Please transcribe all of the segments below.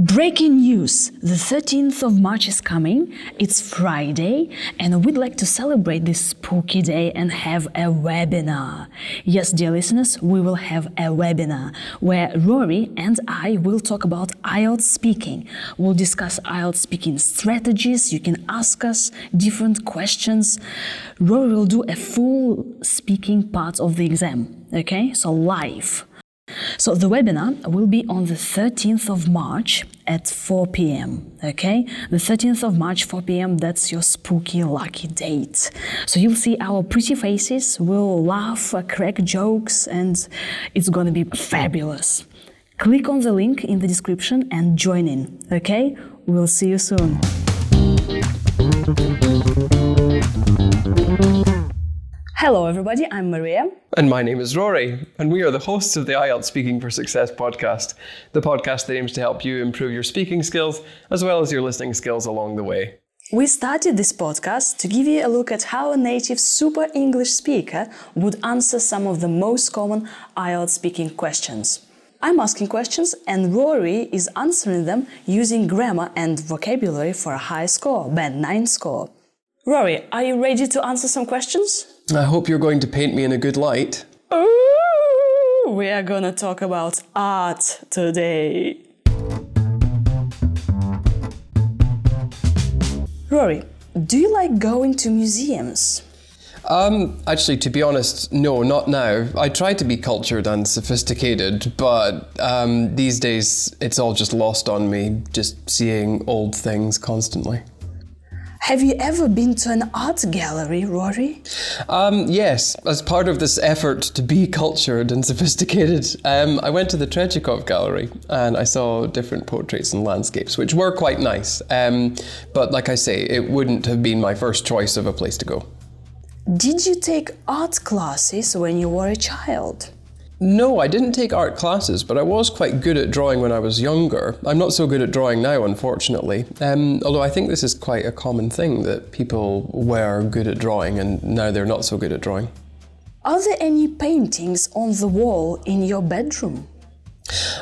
Breaking news! The 13th of March is coming. It's Friday, and we'd like to celebrate this spooky day and have a webinar. Yes, dear listeners, we will have a webinar where Rory and I will talk about IELTS speaking. We'll discuss IELTS speaking strategies. You can ask us different questions. Rory will do a full speaking part of the exam, okay? So, live. So the webinar will be on the 13th of March at 4 p.m. Okay, the 13th of March, 4 p.m. That's your spooky lucky date. So you'll see our pretty faces. We'll laugh, crack jokes, and it's gonna be fabulous. Click on the link in the description and join in. Okay, we'll see you soon. Hello, everybody. I'm Maria. And my name is Rory, and we are the hosts of the IELTS Speaking for Success podcast, the podcast that aims to help you improve your speaking skills as well as your listening skills along the way. We started this podcast to give you a look at how a native super English speaker would answer some of the most common IELTS speaking questions. I'm asking questions, and Rory is answering them using grammar and vocabulary for a high score, band 9 score. Rory, are you ready to answer some questions? I hope you're going to paint me in a good light. Ooh, we are gonna talk about art today. Rory, do you like going to museums? Um, actually, to be honest, no, not now. I try to be cultured and sophisticated, but um, these days it's all just lost on me, just seeing old things constantly. Have you ever been to an art gallery, Rory? Um, yes, as part of this effort to be cultured and sophisticated, um, I went to the Tretyakov Gallery and I saw different portraits and landscapes, which were quite nice. Um, but like I say, it wouldn't have been my first choice of a place to go. Did you take art classes when you were a child? No, I didn't take art classes, but I was quite good at drawing when I was younger. I'm not so good at drawing now, unfortunately. Um, although I think this is quite a common thing that people were good at drawing and now they're not so good at drawing. Are there any paintings on the wall in your bedroom?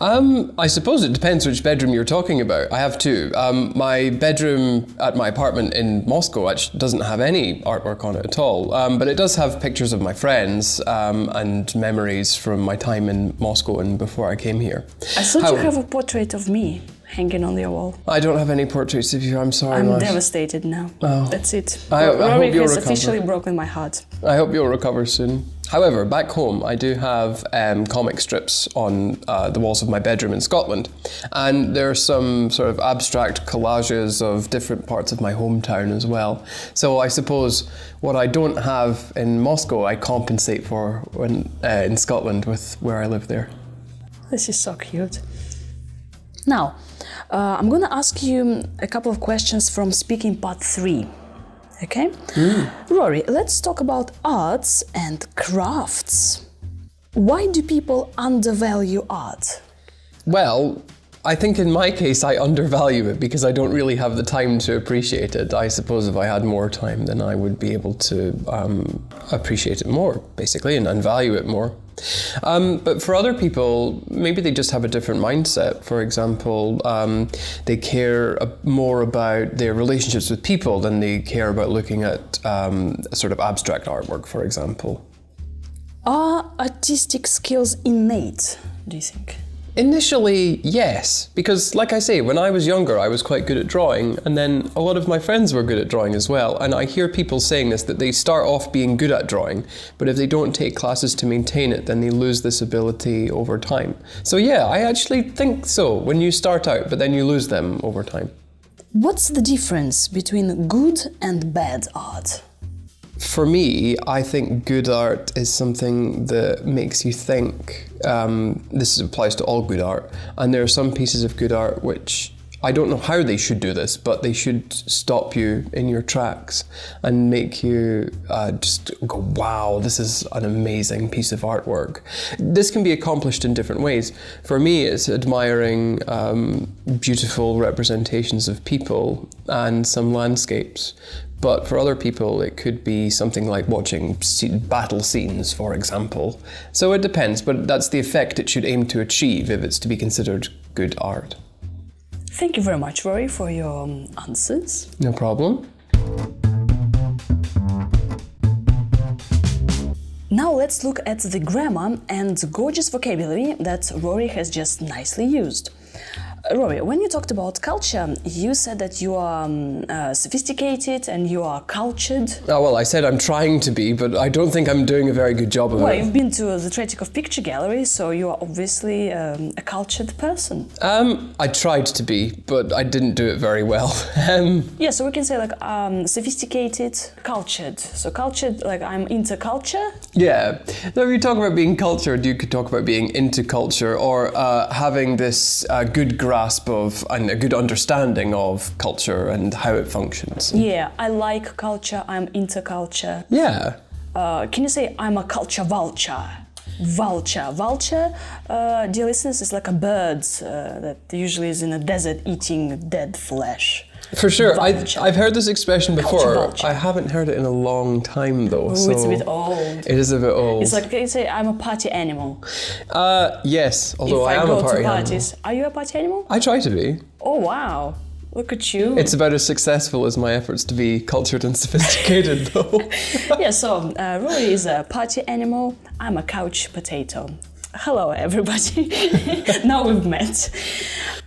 Um, I suppose it depends which bedroom you're talking about. I have two. Um, my bedroom at my apartment in Moscow actually doesn't have any artwork on it at all, um, but it does have pictures of my friends um, and memories from my time in Moscow and before I came here. I thought How, you have a portrait of me hanging on your wall. I don't have any portraits of you. I'm sorry. I'm Marsh. devastated now. Oh. That's it. I, I Rory hope you'll has recover. officially broken my heart. I hope you'll recover soon. However, back home, I do have um, comic strips on uh, the walls of my bedroom in Scotland, and there are some sort of abstract collages of different parts of my hometown as well. So I suppose what I don't have in Moscow, I compensate for when, uh, in Scotland with where I live there. This is so cute. Now, uh, I'm going to ask you a couple of questions from speaking part three. Okay? Mm. Rory, let's talk about arts and crafts. Why do people undervalue art? Well, I think in my case, I undervalue it because I don't really have the time to appreciate it. I suppose if I had more time, then I would be able to um, appreciate it more, basically, and, and value it more. Um, but for other people, maybe they just have a different mindset. For example, um, they care more about their relationships with people than they care about looking at um, sort of abstract artwork, for example. Are artistic skills innate, do you think? Initially, yes, because like I say, when I was younger, I was quite good at drawing, and then a lot of my friends were good at drawing as well. And I hear people saying this that they start off being good at drawing, but if they don't take classes to maintain it, then they lose this ability over time. So, yeah, I actually think so when you start out, but then you lose them over time. What's the difference between good and bad art? For me, I think good art is something that makes you think. Um, this applies to all good art, and there are some pieces of good art which I don't know how they should do this, but they should stop you in your tracks and make you uh, just go, wow, this is an amazing piece of artwork. This can be accomplished in different ways. For me, it's admiring um, beautiful representations of people and some landscapes. But for other people, it could be something like watching battle scenes, for example. So it depends, but that's the effect it should aim to achieve if it's to be considered good art. Thank you very much, Rory, for your um, answers. No problem. Now let's look at the grammar and the gorgeous vocabulary that Rory has just nicely used. Rory, when you talked about culture, you said that you are um, uh, sophisticated and you are cultured. Oh, well, I said I'm trying to be, but I don't think I'm doing a very good job of Well, it. you've been to the Tretyakov Picture Gallery, so you are obviously um, a cultured person. Um, I tried to be, but I didn't do it very well. um, Yeah, so we can say like um, sophisticated, cultured. So cultured, like I'm into culture. yeah. So if you talk about being cultured, you could talk about being into culture or uh, having this uh, good grasp of and a good understanding of culture and how it functions. Yeah, I like culture. I'm into culture. Yeah. Uh, can you say I'm a culture vulture? Vulture. Vulture, uh, dear listeners, is like a bird uh, that usually is in a desert eating dead flesh. For sure. I. I've heard this expression before. vulture. I haven't heard it in a long time, though. Ooh, so it's a bit old. It is a bit old. It's like, say I'm a party animal? uh, yes, although I I, am go a party to animal. parties, are you a party animal? I try to be. Oh, wow. Look at you. It's about as successful as my efforts to be cultured and sophisticated, though. yeah, so uh, Rory is a party animal. I'm a couch potato. Hello, everybody. now we've met.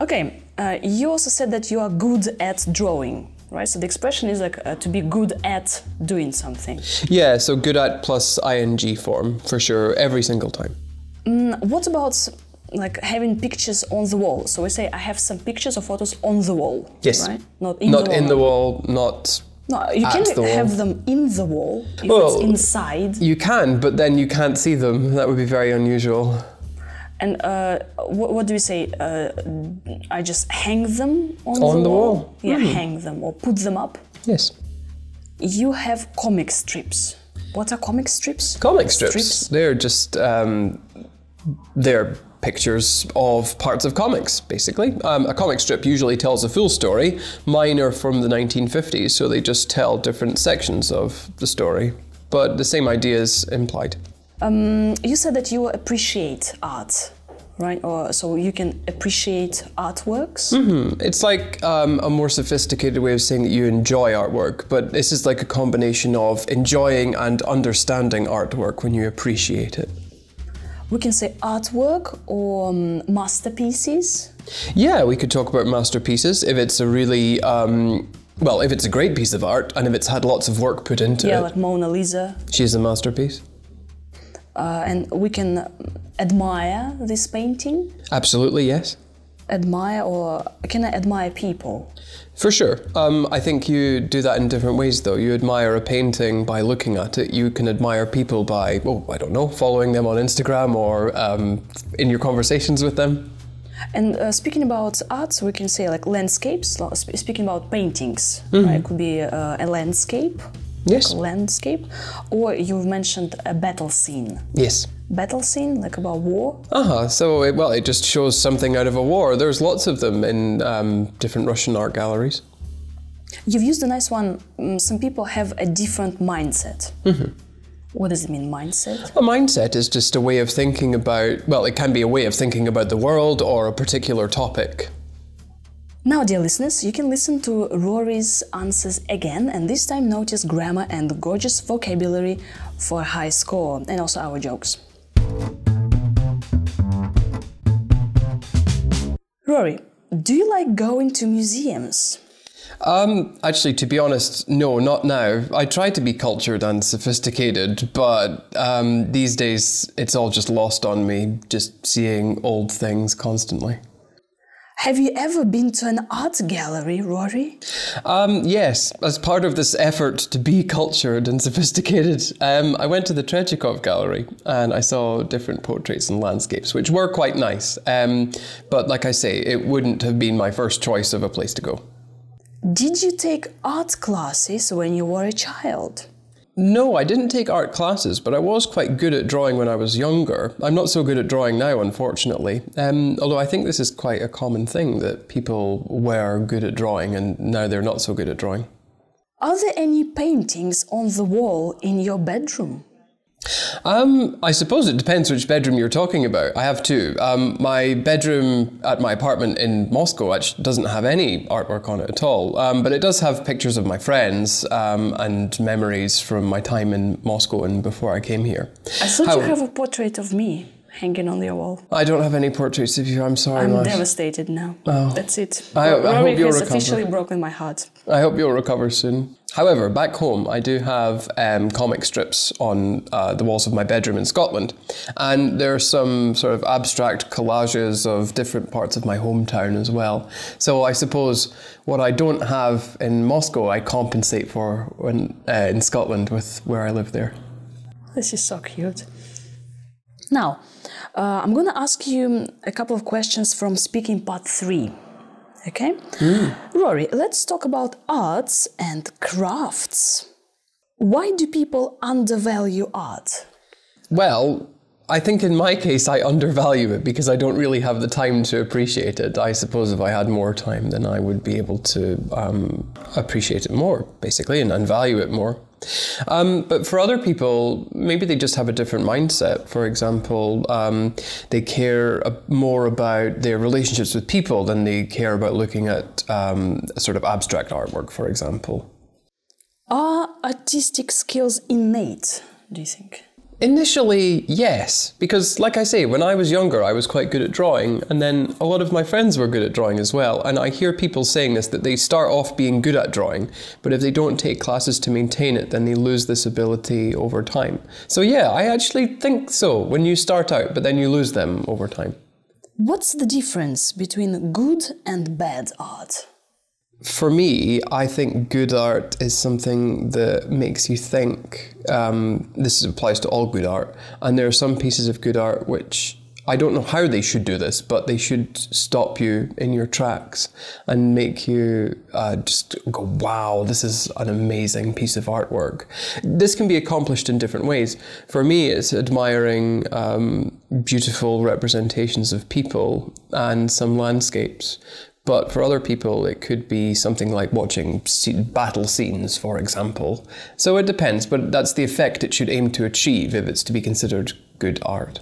Okay, uh, you also said that you are good at drawing, right? So the expression is like uh, to be good at doing something. yeah, so good at plus ing form for sure, every single time. Mm, what about like having pictures on the wall? So we say I have some pictures or photos on the wall. Yes. Right? Not in not the wall. in the wall, not. No, you can the have them in the wall if Well, it's inside. You can, but then you can't see them. That would be very unusual. And uh, what, what do we say? Uh, I just hang them on, On the, the wall. wall. Yeah, hang them or put them up. Yes. You have comic strips. What are comic strips? Comic strips. They're just um, they're pictures of parts of comics, basically. Um, a comic strip usually tells a full story. Mine are from the 1950s, so they just tell different sections of the story, but the same idea is implied. Um, you said that you appreciate art, right? Or so you can appreciate artworks. It's like um, a more sophisticated way of saying that you enjoy artwork, but this is like a combination of enjoying and understanding artwork when you appreciate it. We can say artwork or um, masterpieces. Yeah, we could talk about masterpieces if it's a really um, well, if it's a great piece of art and if it's had lots of work put into Yeah, it. Yeah, like Mona Lisa. She's a masterpiece. Uh, and we can admire this painting. Absolutely, yes. Admire or can I admire people? For sure. Um, I think you do that in different ways, though. You admire a painting by looking at it. You can admire people by, oh, I don't know, following them on Instagram or um, in your conversations with them. And uh, speaking about art, we can say like landscapes. Speaking about paintings, right? it could be uh, a landscape, Yes. landscape, or you've mentioned a battle scene. Yes. Battle scene, like about war. Uh huh. So, it, well, it just shows something out of a war. There's lots of them in um, different Russian art galleries. You've used a nice one. Mm, some people have a different mindset. What does it mean, mindset? A mindset is just a way of thinking about, well, it can be a way of thinking about the world or a particular topic. Now, dear listeners, you can listen to Rory's answers again, and this time notice grammar and gorgeous vocabulary for high score, and also our jokes. Rory, do you like going to museums? Um, actually, to be honest, no, not now. I try to be cultured and sophisticated, but um, these days it's all just lost on me, just seeing old things constantly. Have you ever been to an art gallery, Rory? Um, yes, as part of this effort to be cultured and sophisticated, um, I went to the Tretyakov Gallery and I saw different portraits and landscapes, which were quite nice. Um, but like I say, it wouldn't have been my first choice of a place to go. Did you take art classes when you were a child? No, I didn't take art classes, but I was quite good at drawing when I was younger. I'm not so good at drawing now, unfortunately. Um, although I think this is quite a common thing that people were good at drawing and now they're not so good at drawing. Are there any paintings on the wall in your bedroom? Um, I suppose it depends which bedroom you're talking about. I have two. Um, my bedroom at my apartment in Moscow actually doesn't have any artwork on it at all, um, but it does have pictures of my friends um, and memories from my time in Moscow and before I came here. I thought How- you have a portrait of me hanging on your wall. I don't have any portraits of you. I'm sorry, I'm devastated now. That's it. I- I hope you'll recover. officially broken my heart. I hope you'll recover soon. However, back home, I do have um, comic strips on uh, the walls of my bedroom in Scotland, and there are some sort of abstract collages of different parts of my hometown as well. So I suppose what I don't have in Moscow, I compensate for when, uh, in Scotland with where I live there. This is so cute. Now, uh, I'm going to ask you a couple of questions from speaking part three. Okay? Rory, let's talk about arts and crafts. Why do people undervalue art? Well, I think in my case, I undervalue it because I don't really have the time to appreciate it. I suppose if I had more time, then I would be able to um, appreciate it more, basically, and, and value it more. Um, but for other people, maybe they just have a different mindset. For example, um, they care more about their relationships with people than they care about looking at um, sort of abstract artwork, for example. Are artistic skills innate, do you think? Initially, yes, because like I say, when I was younger, I was quite good at drawing, and then a lot of my friends were good at drawing as well. And I hear people saying this that they start off being good at drawing, but if they don't take classes to maintain it, then they lose this ability over time. So, yeah, I actually think so when you start out, but then you lose them over time. What's the difference between good and bad art? For me, I think good art is something that makes you think. Um, this applies to all good art, and there are some pieces of good art which I don't know how they should do this, but they should stop you in your tracks and make you uh, just go, "Wow, this is an amazing piece of artwork." This can be accomplished in different ways. For me, it's admiring um, beautiful representations of people and some landscapes. But for other people, it could be something like watching battle scenes, for example. So it depends, but that's the effect it should aim to achieve if it's to be considered good art.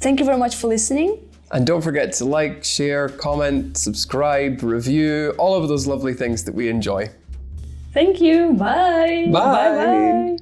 Thank you very much for listening. And don't forget to like, share, comment, subscribe, review, all of those lovely things that we enjoy. Thank you. Bye. Bye. Bye.